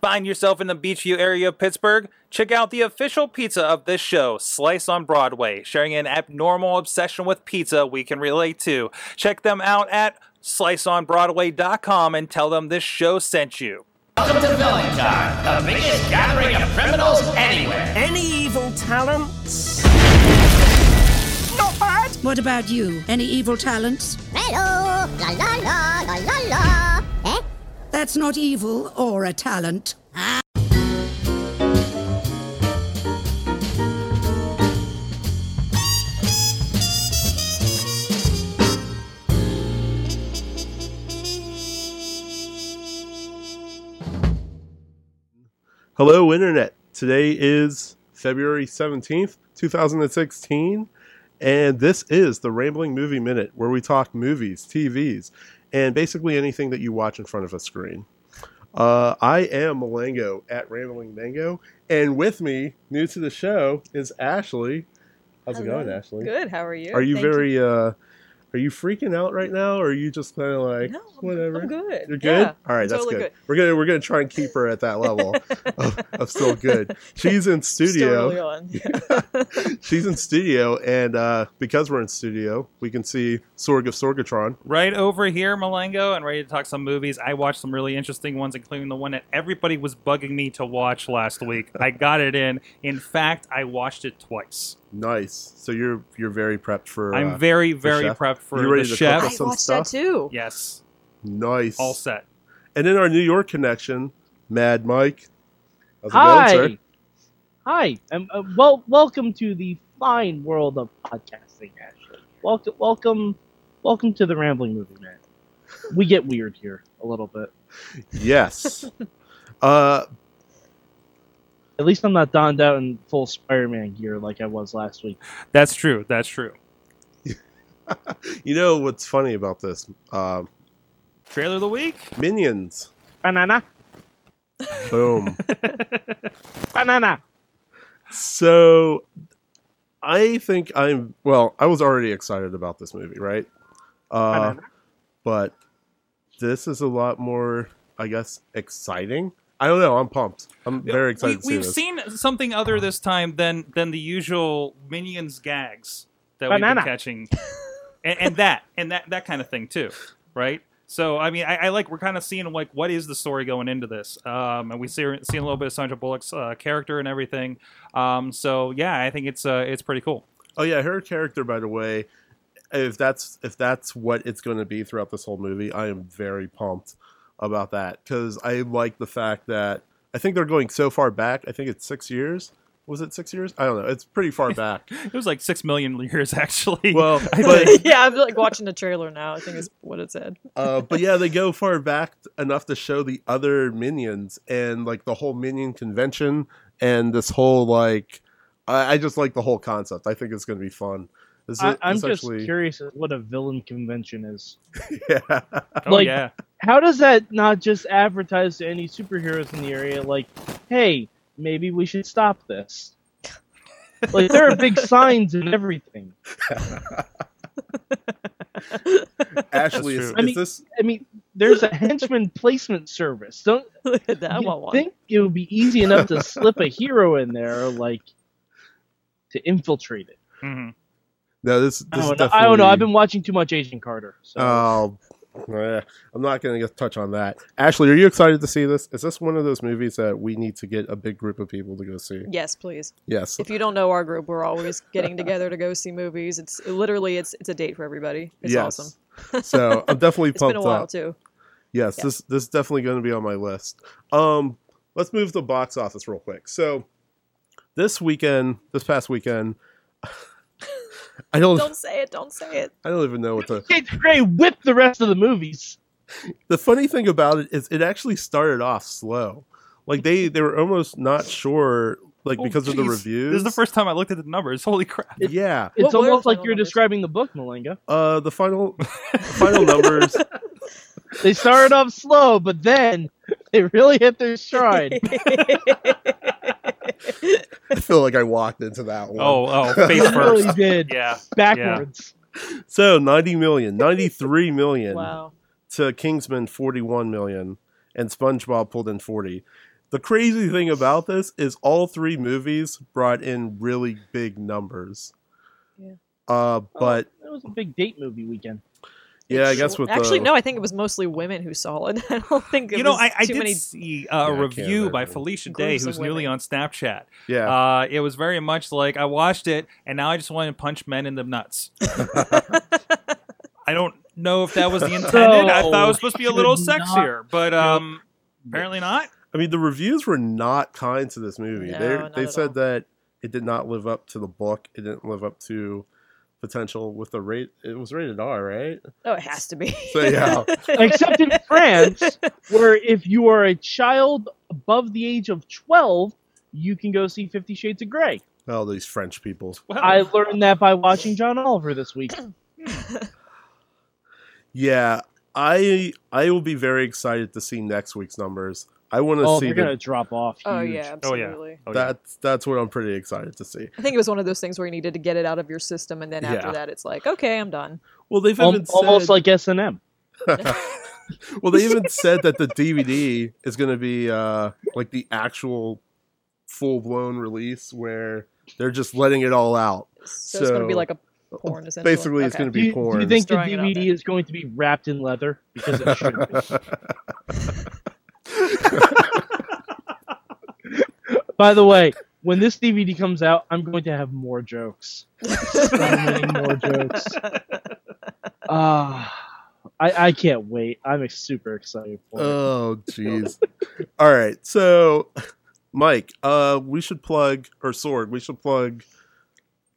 Find yourself in the Beechview area of Pittsburgh? Check out the official pizza of this show, Slice on Broadway, sharing an abnormal obsession with pizza we can relate to. Check them out at sliceonbroadway.com and tell them this show sent you. Welcome to Villain Con, the biggest gathering of criminals anywhere. Any evil talents? Not bad. What about you? Any evil talents? Hello, la la la la la la. That's not evil or a talent. Hello, Internet. Today is February 17th, 2016, and this is the Rambling Movie Minute, where we talk movies, TVs, and basically anything that you watch in front of a screen. Uh, I am Malango at Rambling Mango, and with me, new to the show, is Ashley. How's it going, Ashley? Good. How are you? Are you Thank very, uh, are you freaking out right now, or are you just kind of like, No, I'm- whatever? I'm good. You're good. Yeah, All right, I'm that's totally good. We're gonna we're gonna try and keep her at that level of, of still good. She's in Still studio. early on. She's in studio, and uh, because we're in studio, we can see Sorg of Sorgatron. Right over here, Malengo, and ready to talk some movies. I watched some really interesting ones, including the one that everybody was bugging me to watch last week. I got it in. In fact, I watched it twice. Nice. So you're you're very prepped for. I'm uh, very, very chef. prepped for You ready the to chef. cook I us some watched stuff? that too. Yes, Nice. all set. And in our New York connection, Mad Mike. How's it Hi. going, sir? Hi, and uh, well, welcome to the fine world of podcasting. Ashley, welcome, welcome, welcome to the Rambling Movie Man. We get weird here a little bit. Yes. uh, At least I'm not donned out in full Spider-Man gear like I was last week. That's true. That's true. you know what's funny about this? Um, Trailer of the week. Minions. Banana, Boom. banana. So I think I'm well, I was already excited about this movie, right? Uh but this is a lot more I guess exciting. I don't know, I'm pumped. I'm very excited to we, see We've this. seen something other this time than than the usual minions gags that we've been catching, and, and that and that that kind of thing too, right? So I mean, I, I like we're kind of seeing like what is the story going into this, um, and we see seeing a little bit of Sandra Bullock's uh, character and everything. Um, so yeah, I think it's uh, it's pretty cool. Oh yeah, her character by the way, if that's if that's what it's going to be throughout this whole movie, I am very pumped about that cuz I like the fact that I think they're going so far back. I think it's 6 years. Was it 6 years? I don't know. It's pretty far back. It was like six million years actually. Well, but yeah, I'm like watching the trailer now. I think is what it said. uh, but yeah, they go far back enough to show the other minions and like the whole minion convention and this whole like. I, I just like the whole concept. I think it's going to be fun. This I, is I'm just curious what a villain convention is. Yeah. Oh like- yeah, How does that not just advertise to any superheroes in the area? Like, hey, maybe we should stop this. Like, there are big signs and everything. Ashley, That's is, true. I is mean- this I mean, there's a henchman placement service. Don't Look at that. I you want one. think it would be easy enough to slip a hero in there, like to infiltrate it? hmm no? This, I this is don't, know. I don't know. I've been watching too much Agent Carter. So Oh, eh, I'm not going to touch on that. Ashley, are you excited to see this? Is this one of those movies that we need to get a big group of people to go see? Yes, please. Yes. If you don't know our group, we're always getting together to go see movies. It's literally it's it's a date for everybody. It's yes. awesome. so I'm definitely It's pumped been a while up. too. Yes, Yeah. this this is definitely going to be on my list. Um, let's move to the box office real quick. So this weekend, this past weekend, I don't, Don't say it. Don't say it. I don't even know what to. Kate Gray whipped the rest of the movies. The funny thing about it is, it actually started off slow. Like they they were almost not sure, like Oh, because of the jeez. reviews. This is the first time I looked at the numbers. Holy crap! Yeah, It's What were the almost like you're numbers? describing the book, Malenga. uh, the final final numbers. They started off slow, but then they really hit their stride. I feel like I walked into that one. Oh, oh, face They really first. did. Yeah, Backwards. so 90 million, 93 million wow. to Kingsman 41 million, and SpongeBob pulled in 40. The The crazy thing about this is all three movies brought in really big numbers. Yeah. Uh, but it was a big date movie weekend. Yeah, I guess with Actually, the, no. I think it was mostly women who saw it. I don't think it you know, was I, I too did many. see uh, Yeah, I a review by. Felicia Day, who's of newly on Snapchat. yeah, Uh, it was very much like I watched it, and now I just want to punch men in the nuts. I don't know if that was the intended. I thought it was supposed to be a little Should not sexier, but um, apparently not. I mean the reviews were not kind to this movie. No, they they said all. that it did not live up to the book. It didn't live up to potential with the rate. It was rated R, right? Oh, it has to be. So, yeah. Except in France, where if you are a child above the age of 12, you can go see Fifty Shades of Grey. Oh, these French people. Well, I learned that by watching John Oliver this week. Yeah, I I will be very excited to see next week's numbers. I want to Oh, see they're the, gonna drop off. oh huge. yeah, Oh, yeah. absolutely. oh, yeah. that's that's what I'm pretty excited to see. I think it was one of those things where you needed to get it out of your system, and then after Yeah. that, it's like, okay, I'm done. Well, they've Al- even almost like S and M. well, they even said that the DVD is going to be uh, like the actual full blown release where they're just letting it all out. So, it's going to be like a porn, essentially. Basically, it's going to Do be you, do porn. you think the Throwing it out DVD is going to be wrapped in leather? Because it should. be. By the way, when this DVD comes out, I'm going to have more jokes. So many more jokes. Ah, I I can't wait. I'm super excited for it. Oh, jeez. all right, so Mike, uh, we should plug or sword. We should plug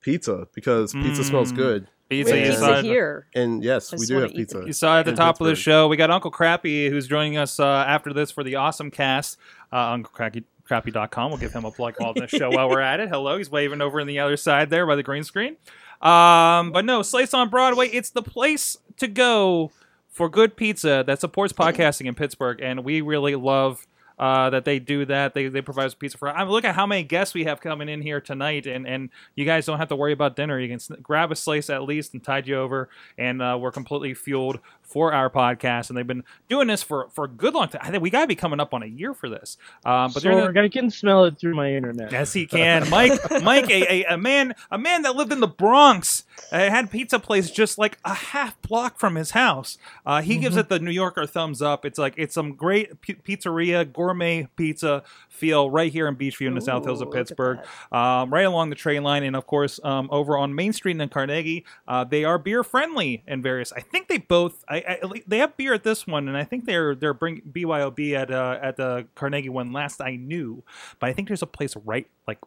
pizza because pizza smells Mm. good. Pizza, Wait, you pizza saw, here. And yes, we do have pizza. you saw at the top of the show. We got Uncle Crappy who's joining us uh, after this for the awesome cast. Uh, Uncle Crappy. Crappy.com. We'll give him a plug while the show while we're at it. Hello, he's waving over in the other side there by the green screen. Um, but no, Slice on Broadway. It's the place to go for good pizza that supports podcasting in Pittsburgh, and we really love uh, that they do that. They, they provide us pizza for. I mean, look at how many guests we have coming in here tonight, and, and you guys don't have to worry about dinner. You can grab a slice at least and tide you over, and uh, we're completely fueled for our podcast. And they've been doing this for for a good long time. I think we got to be coming up on a year for this. Um, but they're the- I can smell it through my internet. Yes, he can. Mike, Mike, a, a, a man, a man that lived in the Bronx, uh, had a pizza place just like a half block from his house. Uh, he gives it the New Yorker thumbs up. It's like it's some great p- pizzeria, gourmet pizza feel right here in Beechview in the South Hills of Pittsburgh, um, right along the train line, and of course um, over on Main Street in Carnegie. Uh, they are beer friendly and various. I think they both. I, I least- they have beer at this one, and I think they're they're bring BYOB at uh, at the Carnegie one. Last I knew, but I think there's a place right like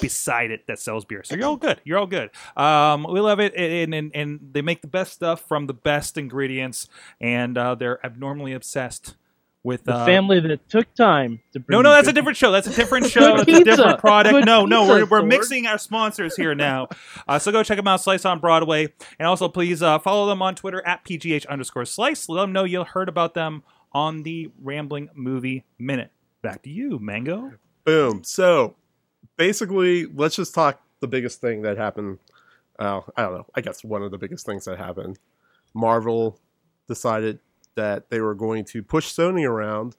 beside it that sells beer. So you're all good. You're all good. Um, we love it, and, and and they make the best stuff from the best ingredients, and uh, they're abnormally obsessed with The uh, family that took time to bring no, no, that's a different show. That's a different show. Good That's a different product. Good no, no, we're, we're mixing our sponsors here now. Uh, so go check them out, Slice on Broadway, and also please uh, follow them on Twitter at pgh underscore slice. Let them know you heard about them on the Rambling Movie Minute. Back to you, Mango. Boom. So basically, let's just talk the biggest thing that happened. Uh, I don't know. I guess one of the biggest things that happened. Marvel decided that they were going to push Sony around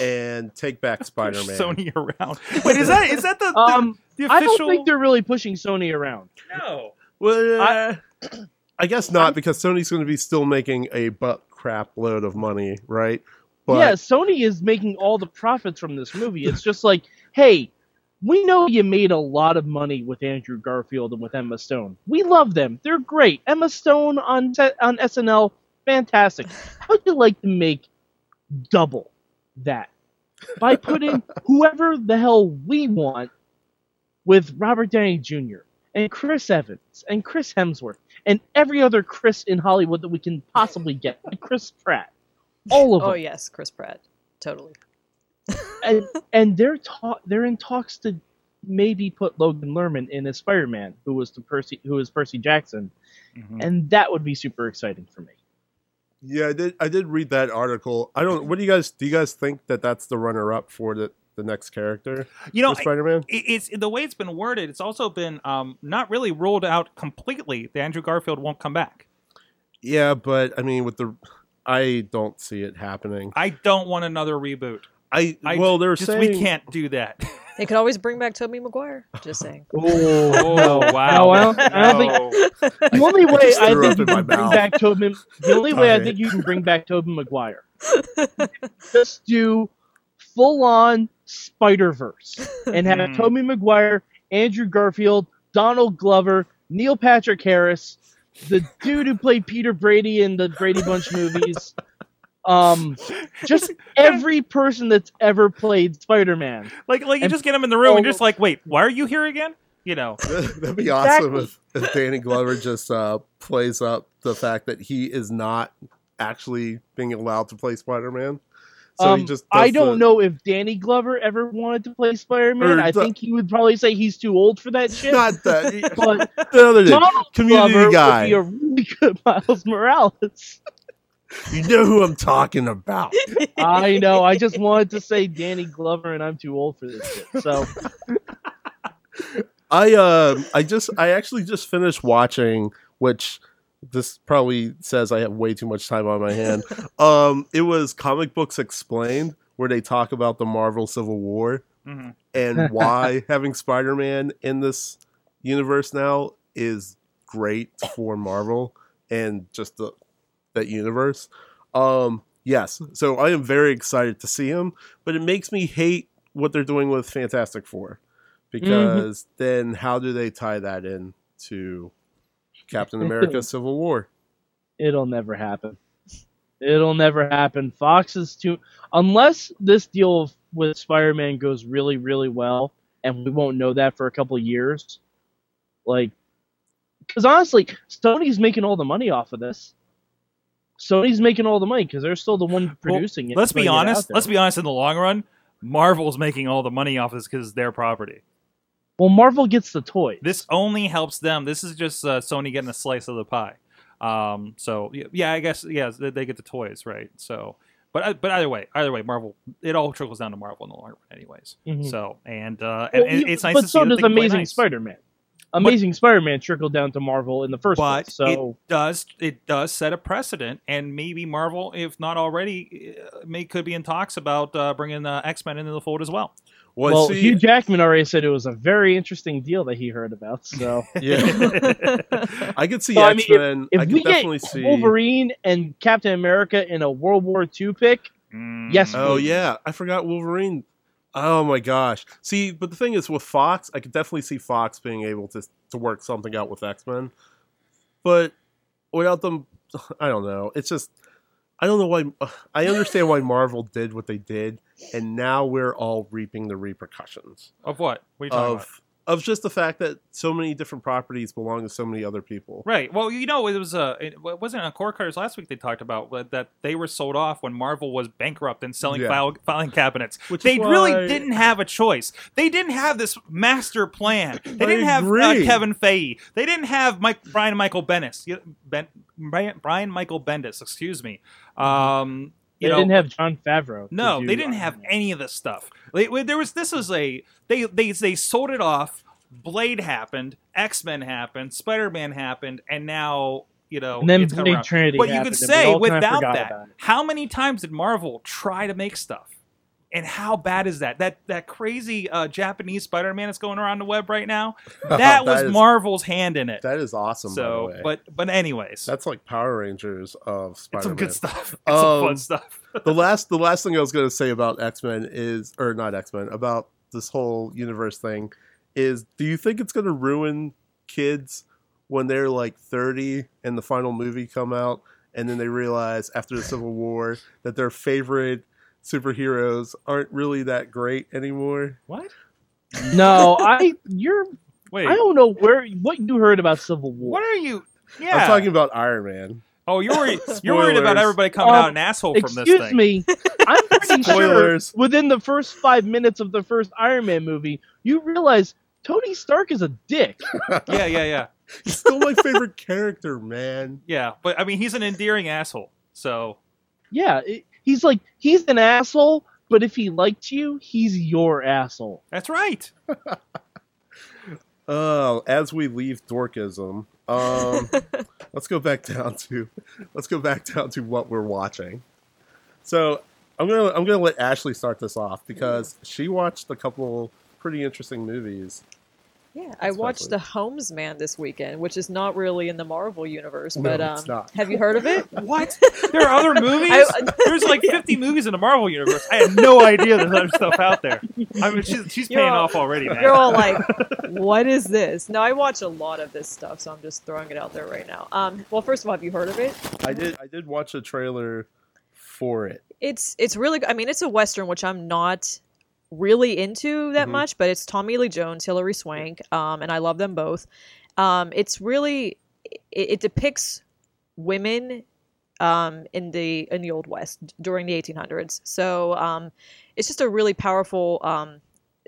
and take back Spider Man. Sony around. Wait, is that is that the, the, Um, the I official? don't think they're really pushing Sony around. no. Well, I- I guess not because Sony's going to be still making a butt crap load of money, right? yeah, Sony is making all the profits from this movie. It's just like, hey, we know you made a lot of money with Andrew Garfield and with Emma Stone. We love them; they're great. Emma Stone on set, on SNL, fantastic. How'd you like to make double that by putting whoever the hell we want with Robert Downey Jr. and Chris Evans and Chris Hemsworth and every other Chris in Hollywood that we can possibly get, like Chris Pratt, all of them Oh yes, Chris Pratt. Totally. and and they're ta- they're in talks to maybe put Logan Lerman in as Spider-Man, who was the Percy who was Percy Jackson, Mhm. and that would be super exciting for me. Yeah, I did. I did read that article. I don't. What do you guys? Do you guys think that that's the runner up for the the next character You know, Spider Man? it- it's the way it's been worded. It's also been um, not really ruled out completely The Andrew Garfield won't come back. Yeah, but I mean, with the, I don't see it happening. I don't want another reboot. I, I well, they're just saying we can't do that. They could always bring back Tobey Maguire. Just saying. Oh, Oh wow! No, I don't- I don't think- The only way just I think you can bring mouth. back Tobey, the only way I think you can bring back Tobey Maguire, just do full on Spider Verse and have Mhm. Tobey Maguire, Andrew Garfield, Donald Glover, Neil Patrick Harris, the dude who played Peter Brady in the Brady Bunch movies. Um, just every person that's ever played Spider Man. Like, like you And just get him in the room and you're just like, wait, why are you here again? You know, That'd be awesome Exactly. if, if Danny Glover just uh, plays up the fact that he is not actually being allowed to play Spider Man. So um, he just I don't the- know if Danny Glover ever wanted to play Spider Man. Or I the- think he would probably say he's too old for that shit. Not that. but the other day, Donald community Glover guy. would be a really good Miles Morales. You know who I'm talking about. I know. I just wanted to say Danny Glover, and I'm too old for this shit. So I uh, I just I actually just finished watching which this probably says I have way too much time on my hand. Um it was Comic Books Explained where they talk about the Marvel Civil War Mhm. and why having Spider-Man in this universe now is great for Marvel and just the that universe. Um yes, so I am very excited to see him, but it makes me hate what they're doing with Fantastic Four because then how do they tie that in to Captain America Civil War? it'll never happen. It'll never happen. Fox is too unless this deal with Spider Man goes really, really well, and we won't know that for a couple of years. Like, because honestly, Sony's making all the money off of this. Sony's making all the money because they're still the one producing it. let's be honest. Let's be honest. In the long run, Marvel's making all the money off this because it's their property. Well, Marvel gets the toys. This only helps them. This is just uh, Sony getting a slice of the pie. Um, so yeah, I guess yeah, they, get the toys, right? So, but uh, but either way, either way, Marvel it all trickles down to Marvel in the long run, anyways. Mhm. So and uh, Well, and, and it's nice but to so does they can play Amazing nice. Spider-Man. Amazing Spider-Man trickled down to Marvel in the first but place. So it does it does set a precedent, and maybe Marvel, if not already, uh, may could be in talks about uh, bringing uh, X Men into the fold as well. Well, well, see, Hugh Jackman already said it was a very interesting deal that he heard about. So yeah, I could see So, I mean, X Men. if I we definitely get see. Wolverine and Captain America in a World War II pick, Mm. yes, Oh please. yeah, I forgot Wolverine. Oh my gosh. See, but the thing is with Fox, I could definitely see Fox being able to to work something out with X Men. But without them, I don't know. It's just I don't know why. I understand why Marvel did what they did, and now we're all reaping the repercussions Of what? What talking about? Of just the fact that so many different properties belong to so many other people. Right. Well, you know, it was uh, it wasn't on Core Cutters last week. They talked about that- they were sold off when Marvel was bankrupt and selling Yeah. file, filing cabinets. Which they is really why- didn't have a choice. They didn't have this master plan. They didn't have uh. Kevin Feige. They didn't have Mike Brian Michael Bendis. Ben, Brian, Brian Michael Bendis. Excuse me. Um, They know, didn't have Jon Favreau. no, do they didn't have any of this stuff. They, there was this was a they they they sold it off. Blade happened, X Men happened, Spider Man happened, and now you know. And then Blade. Trinity But you could say without that, how many times did Marvel try to make stuff? And how bad is that? That that crazy uh, Japanese Spider Man that's going around the web right now. That That was is- Marvel's hand in it. That is awesome. so, but but anyways, that's like Power Rangers of it's Spider some good stuff. It's some fun Um, stuff. the last the last thing I was going to say about X Men is, or not X Men, about this whole universe thing is, do you think it's going to ruin kids when they're like thirty and the final movie come out, and then they realize after the Civil War that their favorite superheroes aren't really that great anymore? What? No, I you're. Wait. I don't know where what you heard about Civil War. What are you? Yeah. I'm talking about Iron Man. Oh, you're worried. You're worried about everybody coming Um, out an asshole from this thing. Excuse thing. me. I'm pretty sure Spoilers. within the first five minutes of the first Iron Man movie, you realize Tony Stark is a dick. Yeah, yeah, yeah, He's still my favorite character, man. yeah. But I mean, he's an endearing asshole. So Yeah, it- he's like he's an asshole, but if he liked you, he's your asshole. that's right. Oh, as we leave dorkism, um, let's go back down to let's go back down to what we're watching. So, I'm gonna I'm gonna let Ashley start this off because she watched a couple pretty interesting movies. Yeah, I watched Especially. The Homesman this weekend, which is not really in the Marvel universe, No, but it's um, not. have you heard of it? What? There are other movies. I- There's like 50 movies in the Marvel universe. I had no idea there's other stuff out there. I mean, she's, she's paying all- off already, man. You're all like, "What is this?" No, I watch a lot of this stuff, so I'm just throwing it out there right now. Um, well, first of all, have you heard of it? I did I did watch a trailer for it. It's it's really. I mean, it's a western, which I'm not really into that Mhm. much, but it's Tommy Lee Jones, Hilary Swank, um, and I love them both. Um, it's really it, it depicts women um, in the in the old west during the 1800s. So um, it's just a really powerful um,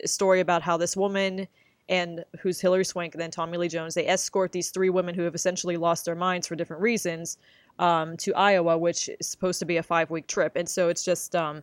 story about how this woman and who's Hilary Swank and then Tommy Lee Jones they escort these three women who have essentially lost their minds for different reasons um, to Iowa, which is supposed to be a five week trip, and so it's just um,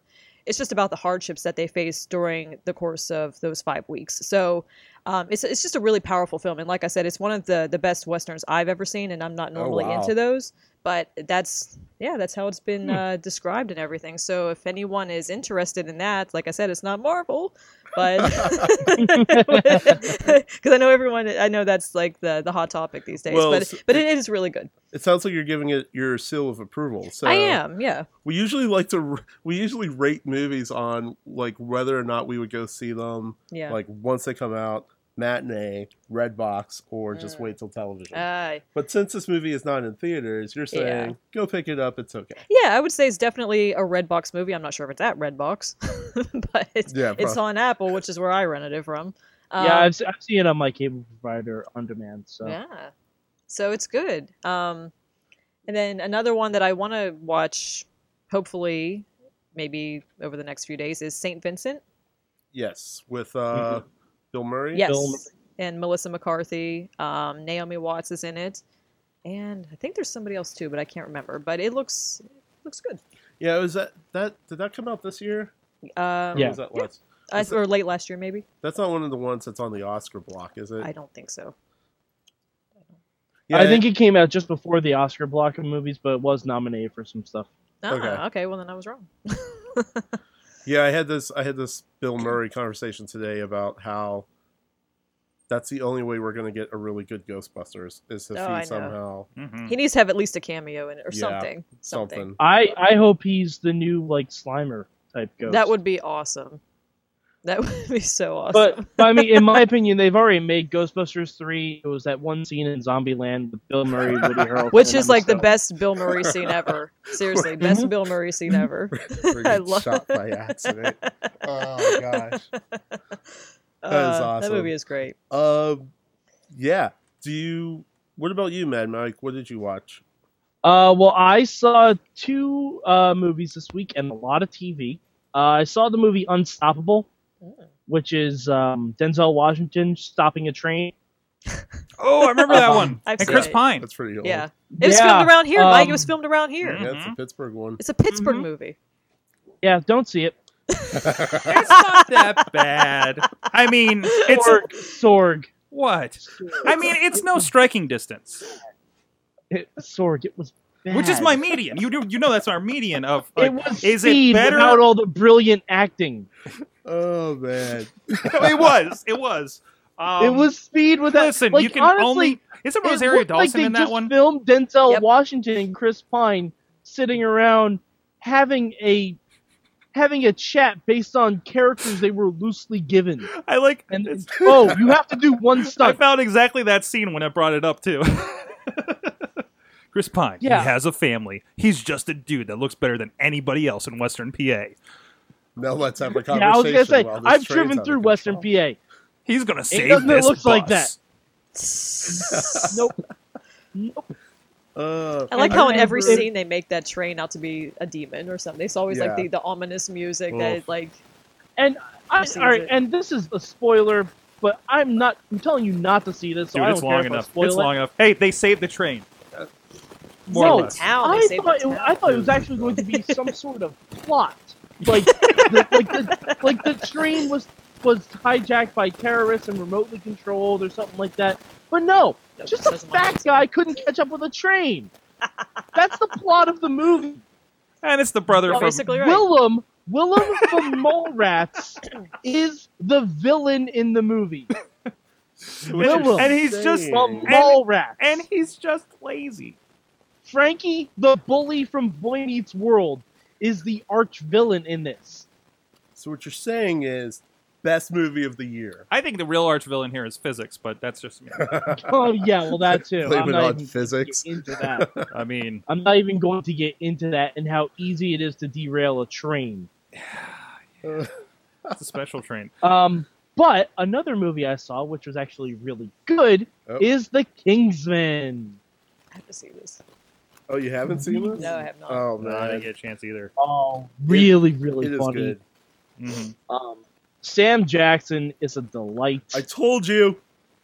it's just about the hardships that they face during the course of those five weeks. So um, it's it's just a really powerful film, and like I said, it's one of the the best westerns I've ever seen, and I'm not normally wow. into those, but that's yeah, that's how it's been uh, described and everything. So if anyone is interested in that, like I said, it's not Marvel, but because I know everyone, I know that's like the the hot topic these days, Well, but s- but it is really good. It sounds like you're giving it your seal of approval. So I am, yeah. We usually like to we usually rate movies on like whether or not we would go see them. Yeah. Like once they come out, matinee, red box, or just Mm. wait till television. Uh, but since this movie is not in theaters, you're Yeah. saying go pick it up. It's okay. Yeah, I would say it's definitely a Redbox movie. I'm not sure if it's at Redbox, but it's, Yeah, it's on Apple, which is where I rented it from. Um, yeah, I've, I've seen it on my cable provider on demand. So yeah. So it's good. Um, and then another one that I want to watch, hopefully, maybe over the next few days, is Saint Vincent. Yes, with uh, Bill Murray. Yes, Bill- and Melissa McCarthy. Um, Naomi Watts is in it, and I think there's somebody else too, but I can't remember. But it looks it looks good. Yeah, was that that did that come out this year? Um, Or Yeah. was that last? I- Is or late last year, maybe. That's not one of the ones that's on the Oscar block, is it? I don't think so. Yeah, I think it came out just before the Oscar block of movies, but it was nominated for some stuff. Ah, Okay. okay. Well, then I was wrong. Yeah, I had this. I had this Bill Murray conversation today about how that's the only way we're going to get a really good Ghostbusters is if Oh, I know. he somehow Mhm. He needs to have at least a cameo in it or Yeah, something. Something. something. I I hope he's the new like Slimer type ghost. That would be awesome. That would be so awesome. But, but I mean, in my opinion, they've already made Ghostbusters three. It was that one scene in Zombieland with Bill Murray, Woody Harrelson, Which is Emma like the best Bill Murray scene ever. Seriously, best Bill Murray scene ever. I love shot by accident. Oh gosh. That is Uh, awesome. That movie is great. Um, yeah. Do you? What about you, Mad Mike? What did you watch? Uh, well, I saw two uh, movies this week and a lot of TV. Uh, I saw the movie Unstoppable, which is um, Denzel Washington stopping a train. Oh, I remember that one. I've and Chris it. Pine. That's pretty old. Yeah. It was Yeah, filmed around here, Mike. It was um, filmed around here. Yeah, it's a Pittsburgh one. It's a Pittsburgh Mhm. movie. Yeah, don't see it. It's not that bad. I mean, it's Sorg. Sorg. what? I mean, it's no striking distance, It, Sorg. It was bad. which is my median. You do, you know that's our median of. It was is speed it better? without all the brilliant acting. Oh man. it was. It was. Um, it was speed with without. Listen, like, you can honestly, only. Isn't it Rosario looked like Dawson they in that just one? filmed Denzel Yep. Washington and Chris Pine sitting around having a having a chat based on characters they were loosely given. I like. And it's- oh, you have to do one stuff. I found exactly that scene when I brought it up too. Chris Pine. Yeah. He has a family. He's just a dude that looks better than anybody else in Western PA. Now let's have a conversation. Yeah, I was gonna say I've driven through Western. PA. He's gonna save doesn't this look like that. Nope. nope. Uh, I like I how in every scene they make that train out to be a demon or something. It's always like the, the ominous music Oof. that like And I, all right, it? and this is a spoiler, but I'm not. I'm telling you not to see this. So Dude, I it's don't long care if I enough. spoil It's it. long enough. Hey, they saved the train. More no, or less. town. I thought the it, town. I thought it was actually going to be some sort of plot, like the, like the like the train was was hijacked by terrorists and remotely controlled or something like that. But no, Doesn't- just a fat guy couldn't catch up with a train. That's the plot of the movie. And it's the brother You're from basically right. Willem Willem the Mallrats is the villain in the movie. Willem and he's just the and, Mallrats. and he's just lazy. Frankie, the bully from Boy Meets World, is the arch villain in this. So what you're saying is best movie of the year. I think the real arch villain here is physics, but that's just me. Oh yeah, well that too. Blame I'm it not on even physics. Going to get into that. I mean, I'm not even going to get into that and how easy it is to derail a train. Yeah. It's a special train. Um, but another movie I saw, which was actually really good, Oh. is The Kingsman. I have to see this. Oh, you haven't seen this? No, I have not. Oh No, I didn't get a chance either. Oh, really, really it is funny. good. hmm Um, Sam Jackson is a delight. I told you,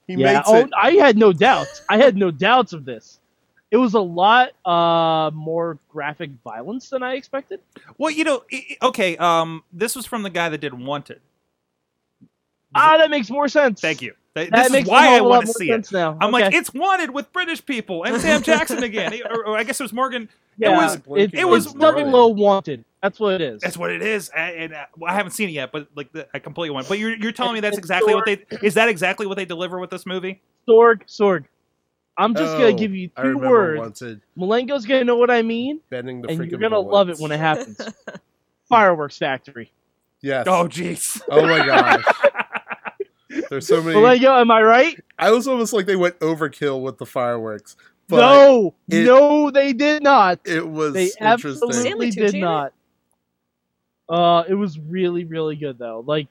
he yeah, makes oh, it. I had no doubts. I had no doubts of this. It was a lot uh, more graphic violence than I expected. Well, you know, i- i- okay. Um, this was from the guy that did Wanted. Ah, that makes more sense. Thank you. Th- That This makes is why I want to see it. now. I'm like, it's Wanted with British people and Sam Jackson again, or, or I guess it was Morgan. yeah, it was- it, it was it's more- double O wanted. That's what it is. That's what it is, and, and uh, well, I haven't seen it yet, but like the, I completely want. But you're you're telling me that's It's exactly what they is that exactly what they deliver with this movie? Sorg, Sorg. I'm just Oh, gonna give you I two words. Wanted Malenko's gonna know what I mean, bending the and you're gonna love it when it happens. Fireworks Factory. Yes. Oh, jeez. Oh my gosh. There's so many. Malenko, am I right? I was almost like they went overkill with the fireworks. But no, it- no, they did not. it was They interesting. absolutely did Tucci in it? not. Uh, it was really, really good though. Like,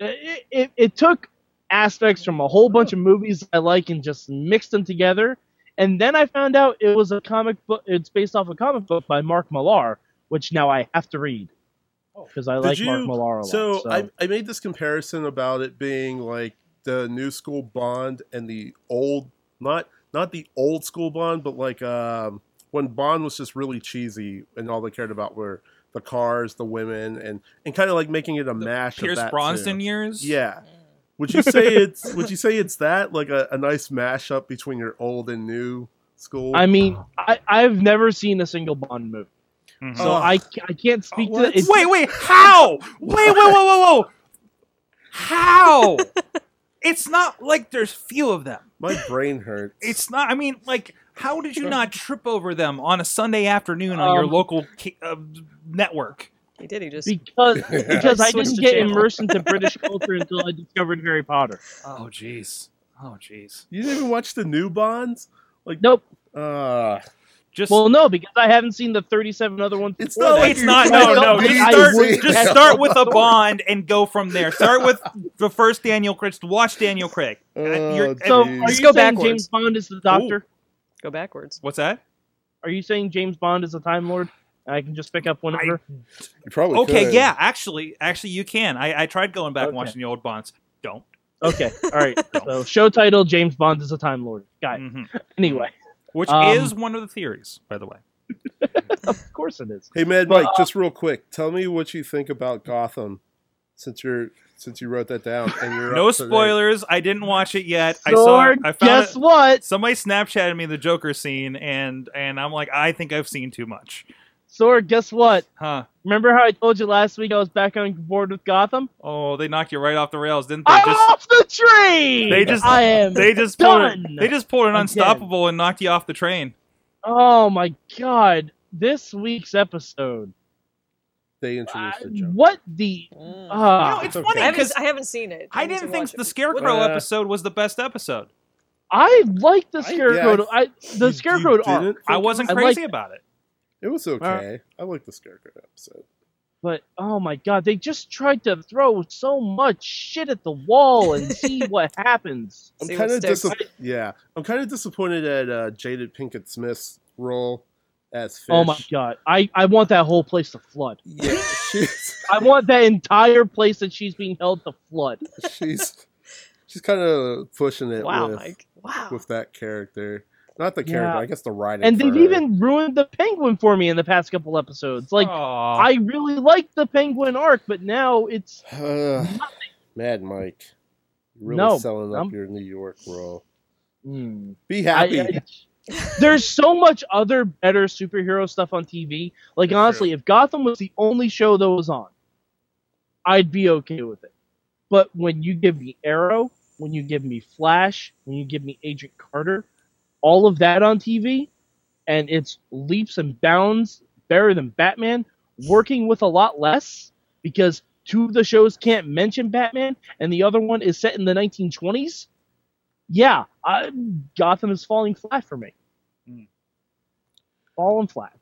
it, it, it took aspects from a whole bunch of movies I like and just mixed them together. And then I found out it was a comic book. It's based off a comic book by Mark Millar, which now I have to read because I Did like you- Mark Millar a lot. So, So, I, I made this comparison about it being like the new school Bond and the old, not not the old school Bond, but like um, when Bond was just really cheesy and all they cared about were the cars, the women, and and kind of like making it a mash. Pierce of that Brosnan too. years. Yeah. Would you say it's Would you say it's that like a, a nice mashup between your old and new school? I mean, I, I've never seen a single Bond movie, Mhm. so Oh. I, I can't speak to What? it. Wait, wait, how? Wait, wait, whoa, whoa, whoa! How? it's not like there's few of them. my brain hurts. It's not. I mean, like, how did you not trip over them on a Sunday afternoon on your Um, local ki- uh, network? He did. He just. because because I didn't get channel. immersed into British culture until I discovered Harry Potter. Oh, jeez. Oh, jeez. you didn't even watch the new Bonds? Like, Nope. uh, Just Well, no, because I haven't seen the 37 other ones. It's before not like it's not. No, no. Just start. Just start with a. Bond and go from there. Start with the first Daniel Craig. Watch Daniel Craig. Uh, you're- Oh, So, Jeez. are Just you go saying backwards. James Bond is the Doctor? Go backwards. What's that? Are you saying James Bond is a Time Lord? I can just pick up whenever. you probably Okay, could. yeah. Actually, actually, you can. I, I tried going back and watching the old Bonds. Don't. Okay, all right. so, show title: James Bond is a Time Lord. Got it. Mhm. Anyway, Which Um, is one of the theories, by the way. of course it is. Hey, Mad Mike, uh, just real quick, tell me what you think about Gotham, since you're since you wrote that down and you're No up to spoilers. I didn't watch it yet. I saw. Sorg, I found guess it- what? Somebody Snapchatted me the Joker scene, and and I'm like, I think I've seen too much. Sorg, guess what? Huh? Remember how I told you last week I was back on board with Gotham? Oh, they knocked you right off the rails, didn't they? I'm Just off the train. They just- I am. they just pulled done. they just pulled an Again. unstoppable and knocked you off the train. Oh my god! This week's episode. They I- introduced the joke. what the? Ah, You know, it's okay. funny I haven't, because I haven't seen it. I need to didn't think watch it. the Scarecrow Uh, episode was the best episode. I like the I- scarecrow. yeah, I, the scarecrow arc, I wasn't I crazy about it. It was okay. I like the Scarecrow episode. but oh my god, they just tried to throw so much shit at the wall and see what happens. I'm kind of sticks. dis- yeah. I'm kind of disappointed at uh, Jada Pinkett Smith's role as Fish. Oh my god, I I want that whole place to flood. Yeah, she's I want that entire place that she's being held to flood. she's she's kind of pushing it Wow, with Mike. Wow. with that character. Not the Yeah. character, I guess the writing. And they've her. even ruined the penguin for me in the past couple episodes. Like Aw. I really liked the penguin arc, but now it's Uh, Mad Mike. Really No, selling up I'm- your New York role. hmm. Be happy. I- there's so much other better superhero stuff on TV. Like For honestly, if Gotham was the only show that was on, I'd be okay with it. But when you give me Arrow, when you give me Flash, when you give me Agent Carter, all of that on TV, and it's leaps and bounds better than Batman, working with a lot less because two of the shows can't mention Batman and the other one is set in the 1920s. Yeah, I, Gotham is falling flat for me. Hmm. Falling flat.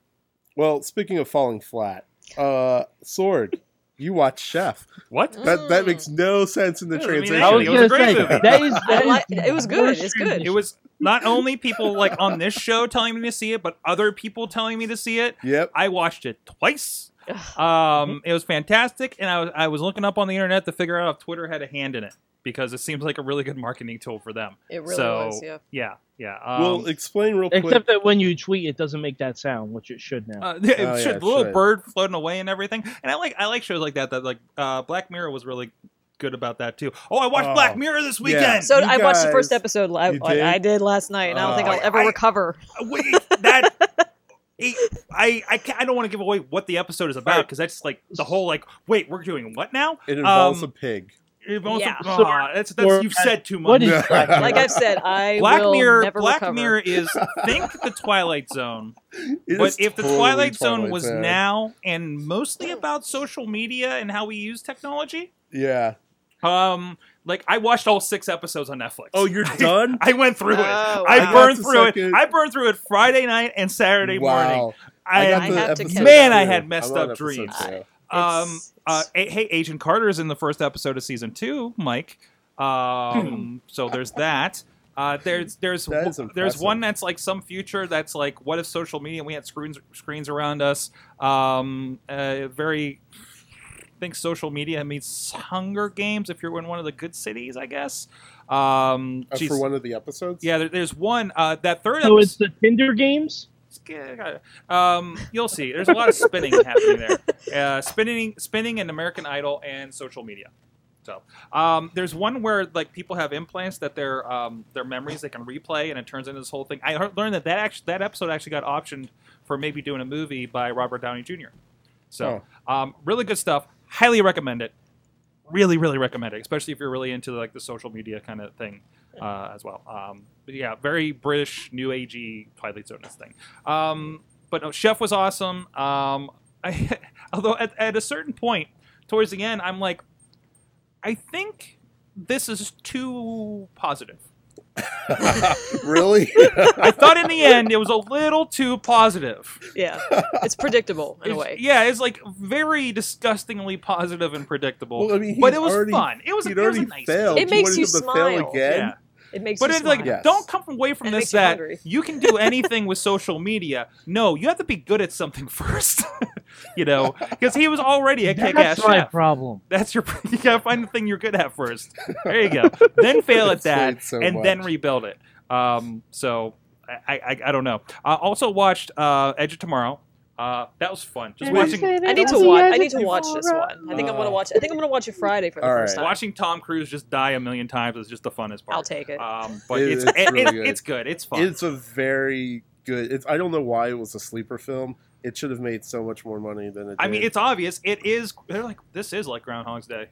Well, speaking of falling flat, uh, Sorg, you watch Chef. What? That that mm. makes no sense in the Yeah, I mean, translation. I was It was a gonna great say movie. that is that I is it was good, it's good. It was not only people like on this show telling me to see it, but other people telling me to see it. Yep. I watched it twice. Um, it was fantastic, and I was I was looking up on the internet to figure out if Twitter had a hand in it because it seems like a really good marketing tool for them. It really so, was, yeah. yeah, yeah. Um, well, explain real quick. Except that when you tweet, it doesn't make that sound, which it should now. uh, it Oh, should- yeah, the it little should. bird floating away and everything. And I like I like shows like that. That like uh, Black Mirror was really good about that too. Oh, I watched Oh, Black Mirror this yeah. weekend. So You I watched the first episode. li- you did? I did last night, and I don't think Oh. I'll ever I- recover. Wait, that. I I I, I don't want to give away what the episode is about because that's like the whole like wait we're doing what now? it involves Um, a pig. It involves Yeah. a, oh, that's that's you've said too much. What is Like I've said, I Black will Mirror never Black recover. Mirror is think the Twilight Zone. It but is if the totally Twilight Zone was Zone. now and mostly about social media and how we use technology, yeah. um, like I watched all six episodes on Netflix. Oh, you're done. I went through it. Oh, I burned I got the through it. I burned through it Friday night and Saturday morning. wow. I, got I the have to episode catch Man, two. I had messed I'm up dreams. two. Um, uh, a- hey, Agent Carter is in the first episode of season two, Mike. Um, so there's that. Uh, there's there's That is there's one that's like some future that's like what if social media we had screens screens around us. Um, uh, very I think social media meets Hunger Games if you're in one of the good cities, I guess. Um, Uh, for one of the episodes. yeah, there, there's one uh, that third So episode. it's the Tinder games. Um, you'll see. There's a lot of spinning happening there. Uh, spinning, spinning, and American Idol and social media. So um, there's one where like people have implants that their um, their memories they can replay, and it turns into this whole thing. I heard, learned that that actually that episode actually got optioned for maybe doing a movie by Robert Downey Jr. So um, really good stuff. Highly recommend it. Really, really recommend it, especially if you're really into like the social media kind of thing uh, as well. Um, but yeah, very British, new agey Twilight Zone thing. Um, but no, Chef was awesome. Um, I, although at, at a certain point towards the end, I'm like, I think this is too positive. really? I thought in the end it was a little too positive. Yeah, it's predictable in a way. Yeah, it's like very disgustingly positive and predictable. Well, I mean, but it was already- fun. It was, He'd it was a already nice failed. It makes wanted you smile. fail again. Yeah. It makes But you it's like. Yes. don't come away from it this makes you that you can do anything with social media. No, you have to be good at something first. You know, because he was already a kick-ass That's my chef. problem. That's your. You gotta find the thing you're good at first. There you go. then fail at that, so and then rebuild it. Um, so I, I, I don't know. I also watched uh, Edge of Tomorrow. Uh, that was fun. Just Wait. watching I need to watch. I need to watch this one. I think I'm gonna watch. I think I'm gonna watch it Friday for the all first right. time. watching Tom Cruise just die a million times is just the funnest part. I'll take it. Um, but It- it's it's it- really it- good. it's good. It's fun. It's a very good. It's, I don't know why it was a sleeper film. It should have made so much more money than it. Did. I mean, it's obvious. It is. They're like, this is like Groundhog's Day.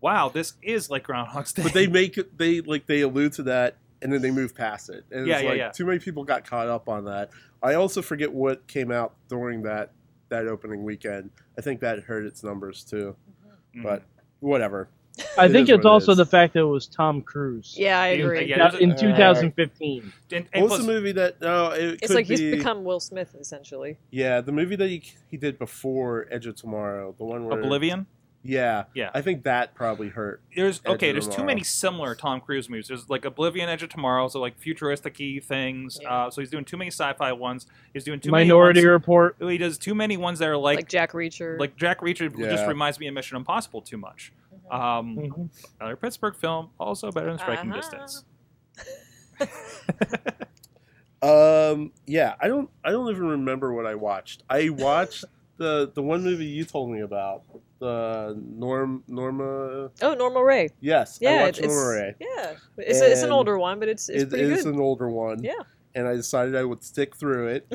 Wow, this is like Groundhog's Day. but they make it. They like they allude to that, and then they move past it. And Yeah, it's yeah, like yeah. too many people got caught up on that. I also forget what came out during that that opening weekend. I think that hurt its numbers too. Mhm. But whatever. I It think it's what it also the fact that it was Tom Cruise. yeah, I Yeah, agree. yeah, Now, there's in Uh, 2015. and, and What's plus- the movie that? No, it It's could like he's be- become Will Smith essentially. Yeah, the movie that he, he did before Edge of Tomorrow, the one where Oblivion. Yeah, Yeah. I think that probably hurt. There's Edge okay. of There's too many similar Tom Cruise movies. There's like Oblivion, Edge of Tomorrow, so like futuristic-y things. Yeah. Uh, so he's doing too many sci-fi ones. He's doing too many Minority many Report. He does too many ones that are Like, like Jack Reacher. like Jack Reacher. Just reminds me of Mission Impossible too much. Um, Mhm. another Pittsburgh film, also better than Striking Uh-huh. Distance. Um, yeah, I don't, I don't even remember what I watched. I watched the the one movie you told me about, the Norm Norma. oh, Norma Rae. Yes, I Yeah, watched it's, it's Norma Rae. yeah. It's, a, it's an older one, but it's it's It pretty is good. an older one. Yeah. and I decided I would stick through it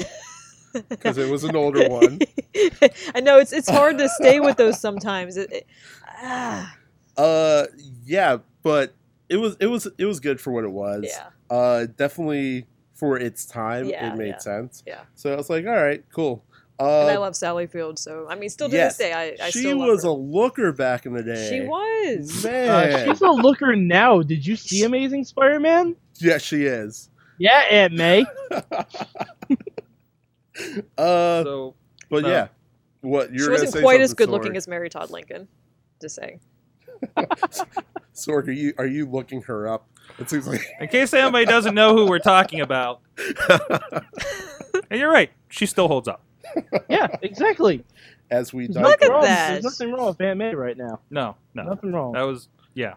because it was an older one. I know it's it's hard to stay with those sometimes. It, it, Ah, Uh, yeah, but it was it was it was good for what it was. yeah, Uh, definitely for its time, Yeah, it made yeah. sense. yeah. So I was like, all right, cool. Uh, and I love Sally Field, so I mean, still to yes, this day, I, I she still love was her. a looker back in the day. She was. Man, Uh, she's a looker now. Did you see Amazing Spider-Man? yeah, she is. Yeah, Aunt May. Uh, So but no. yeah, what you're She wasn't say quite as something, good looking as Mary Todd Lincoln. Just saying. Sorg, are you are you looking her up? It seems like in case anybody doesn't know who we're talking about, and you're right, she still holds up. Yeah, exactly. as we There's digress. nothing at wrong- that. There's nothing wrong with Aunt May right now. No, no, Nothing wrong. that was yeah.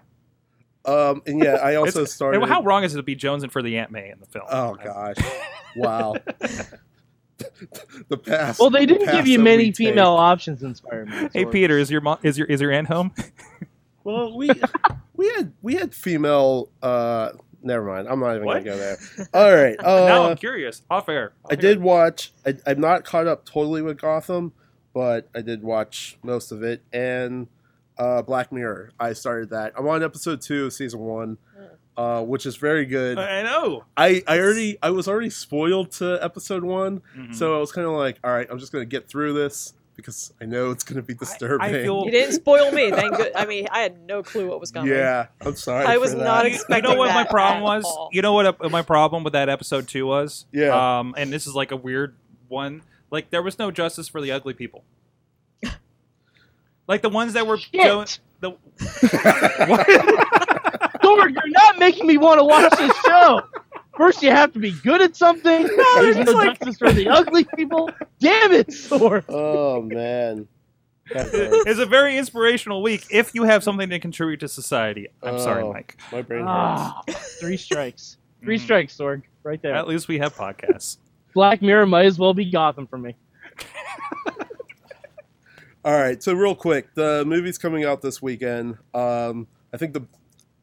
Um, and yeah, I also It's- started. how wrong is it to be Jonesing for the Aunt May in the film? Oh gosh, wow. the past. Well, they the didn't path give you that we many take. female options in Spider-Man. Hey so- Peter, is your mom is your is your aunt home? Well, we we had we had female. uh Never mind. I'm not even What? gonna go there. All right. now Uh, I'm curious. Off air. I'll I hear did it. watch. I, I'm not caught up totally with Gotham, but I did watch most of it. And uh, Black Mirror. I started that. I'm on episode two of season one, uh, which is very good. I know. I, I already I was already spoiled to episode one, Mhm. so I was kind of like, all right, I'm just gonna get through this because I know it's gonna be disturbing. feel- You didn't spoil me. Thank good. I mean, I had no clue what was coming. yeah, I'm sorry. I was for not that. You- expecting You know what my problem was? all. You know what uh, my problem with that episode two was? Yeah. Um, and this is like a weird one. Like there was no justice for the ugly people. like the ones that were Shit. Jo- the Thor, you're not making me want to watch this show. First, you have to be good at something. There's it's no like- justice for the ugly people. Damn it, Thor. Oh man. It's a very inspirational week if you have something to contribute to society. I'm sorry, Oh, Mike. My brain hurts. Ah, three strikes. Three Mhm. strikes, Thor. Right there. At least we have podcasts. Black Mirror might as well be Gotham for me. All right, so real quick, the movie's coming out this weekend. Um, I think the,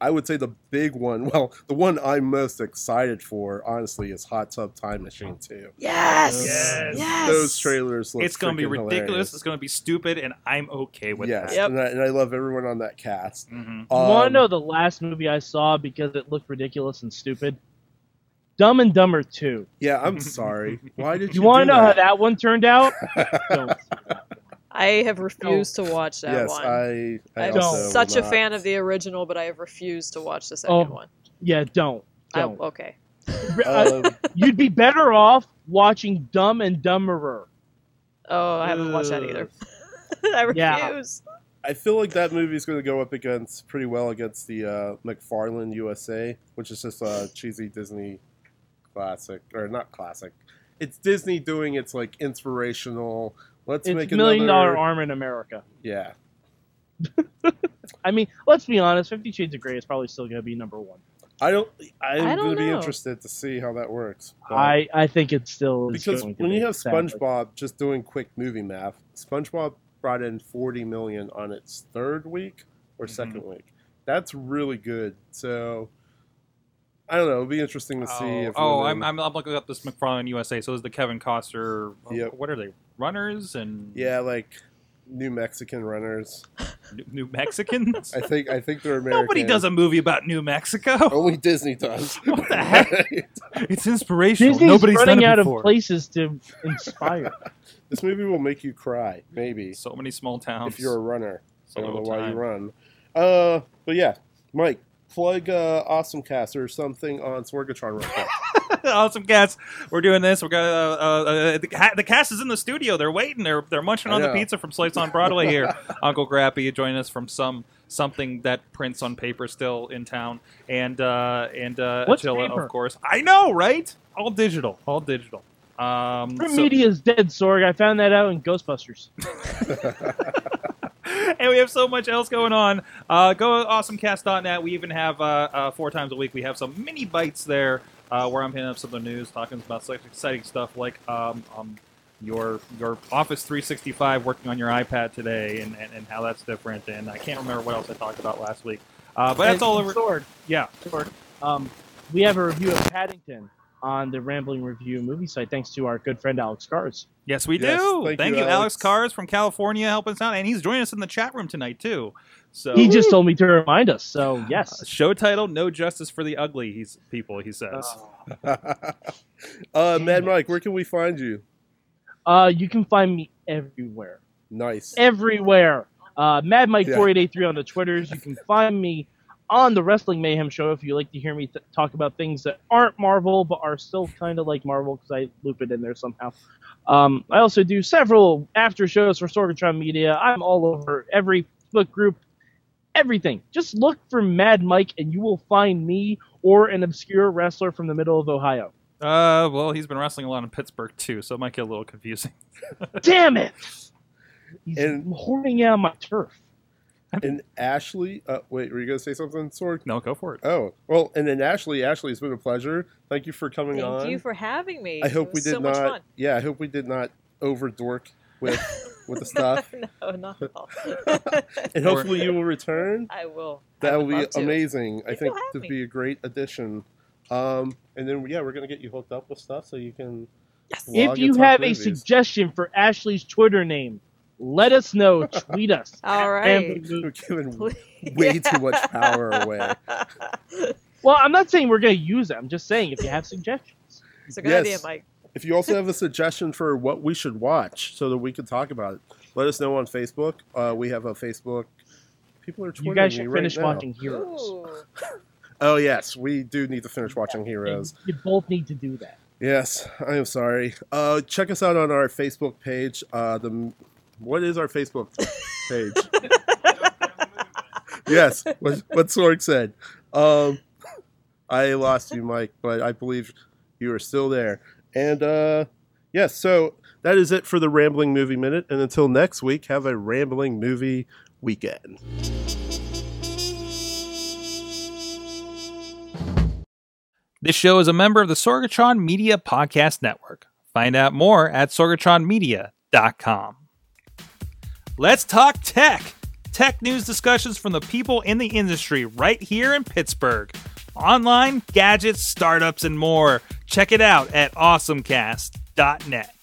I would say the big one. Well, the one I'm most excited for, honestly, is Hot Tub Time Machine 2. Yes. Yes. Yes. Those trailers look it's going to be ridiculous. hilarious. It's going to be stupid, and I'm okay with yes, that. Yep. and, I, and I love everyone on that cast. hmm You want to Um, know the last movie I saw because it looked ridiculous and stupid? Dumb and Dumber 2. Yeah, I'm sorry. Why did you? You want to do know how that? that one turned out? Don't. I have refused to watch that yes, one. I. I I'm Don't. also such a not. fan of the original, but I have refused to watch the second Oh, one. Yeah, don't. I, Don't. okay. Uh, Um, You'd be better off watching Dumb and Dumberer. Oh, I haven't watched that either. I refuse. Yeah. I feel like that movie is going to go up against pretty well against the uh, McFarland USA, which is just a cheesy Disney classic, or not classic. It's Disney doing its like inspirational. Let's It's make Million another. Dollar Arm in America. Yeah, I mean, let's be honest. Fifty Shades of Grey is probably still going to be number one. I don't. I'm I don't going to be interested to see how that works. I, I think it still is because going to when be, you have sadly. SpongeBob just doing quick movie math, SpongeBob brought in 40 million on its third week or 2nd Mhm. week. That's really good. So I don't know. It'll be interesting to see. Oh, if oh I'm, I'm, I'm looking up this McFarland USA. So is the Kevin Costner. Yep. What are they? Runners and yeah, like New Mexican runners. New- New Mexicans. I think I think they're American. Nobody does a movie about New Mexico. Only Disney does. What the heck? It's inspirational. Disney's Nobody's running done it out before. of places to inspire. this movie will make you cry. Maybe So many small towns. if you're a runner. So I don't know little why you run. Uh, but yeah, Mike, plug uh, Awesome Cast or something on Sorgatron real quick. awesome cats. We're doing this. We're gonna. Uh, uh, uh, the, the cast is in the studio. They're waiting. They're they're munching on the pizza from Slice on Broadway here. Uncle Grappy joining us from some something that prints on paper still in town, and uh, and uh, What's Attila, paper? of course. I know, right? All digital. All digital. Um, Print so- media is dead, Sorg. I found that out in Ghostbusters. and we have so much else going on. Uh, go to awesomecast.net. We even have uh, uh, four times a week. We have some mini bites there uh, where I'm hitting up some of the news, talking about such exciting stuff like um, um, your your Office 365 working on your iPad today, and, and, and how that's different. And I can't remember what else I talked about last week. Uh, but that's And all over. Sorg, Yeah. Sorg, um, we have a review of Paddington on the Rambling Review movie site, thanks to our good friend Alex Cars. Yes, we Yes, do. thank Thank, you, you, Alex Alex. Cars from California, helping us out, and he's joining us in the chat room tonight too. So He just told me to remind us, so yes. show title: No Justice for the Ugly. He's people. He says. uh, Mad Mike, where can we find you? Uh, you can find me everywhere. Nice. everywhere. Uh, Mad Mike Yeah. 4883 on the Twitters. You can find me on the Wrestling Mayhem show if you like to hear me th- talk about things that aren't Marvel but are still kind of like Marvel because I loop it in there somehow. Um, I also do several after shows for Sorgatron Media. I'm all over every book group, everything. Just look for Mad Mike and you will find me or an obscure wrestler from the middle of Ohio. Uh, well, he's been wrestling a lot in Pittsburgh too, so it might get a little confusing. Damn it! He's And- hoarding out my turf. And Ashley, uh, wait, were you going to say something, Sorg? No, go for it. Oh, well, and then Ashley, Ashley, it's been a pleasure. Thank you for coming Thank on. Thank you for having me. I hope It we did so not. Yeah, I hope we did not overdork with with the stuff. no, not at all. and hopefully you will return. I will. I That would will be love to. amazing. I think you'll have to me. be a great addition. Um, and then yeah, we're gonna get you hooked up with stuff so you can. Yes. If you talk have a suggestion for Ashley's Twitter name, let us know. Tweet us. All right. And- We're giving Please. way too much power away. Well, I'm not saying we're going to use it. I'm just saying if you have suggestions. It's a good Yes. idea, Mike. If you also have a suggestion for what we should watch so that we can talk about it, let us know on Facebook. Uh, we have a Facebook. People are tweeting You twittering guys me should right finish now. watching Heroes. Oh yes, we do need to finish watching Heroes. you both need to do that. Yes, I am sorry. Uh, check us out on our Facebook page. Uh, the what is our Facebook page? yes, what, what Sorg said. Um, I lost you, Mike, but I believe you are still there. And uh, yes, so that is it for the Rambling Movie Minute. And until next week, have a Rambling Movie weekend. This show is a member of the Sorgatron Media Podcast Network. Find out more at sorgatronmedia.com. Let's talk tech. Tech news discussions from the people in the industry right here in Pittsburgh. Online, gadgets, startups, and more. Check it out at awesomecast.net.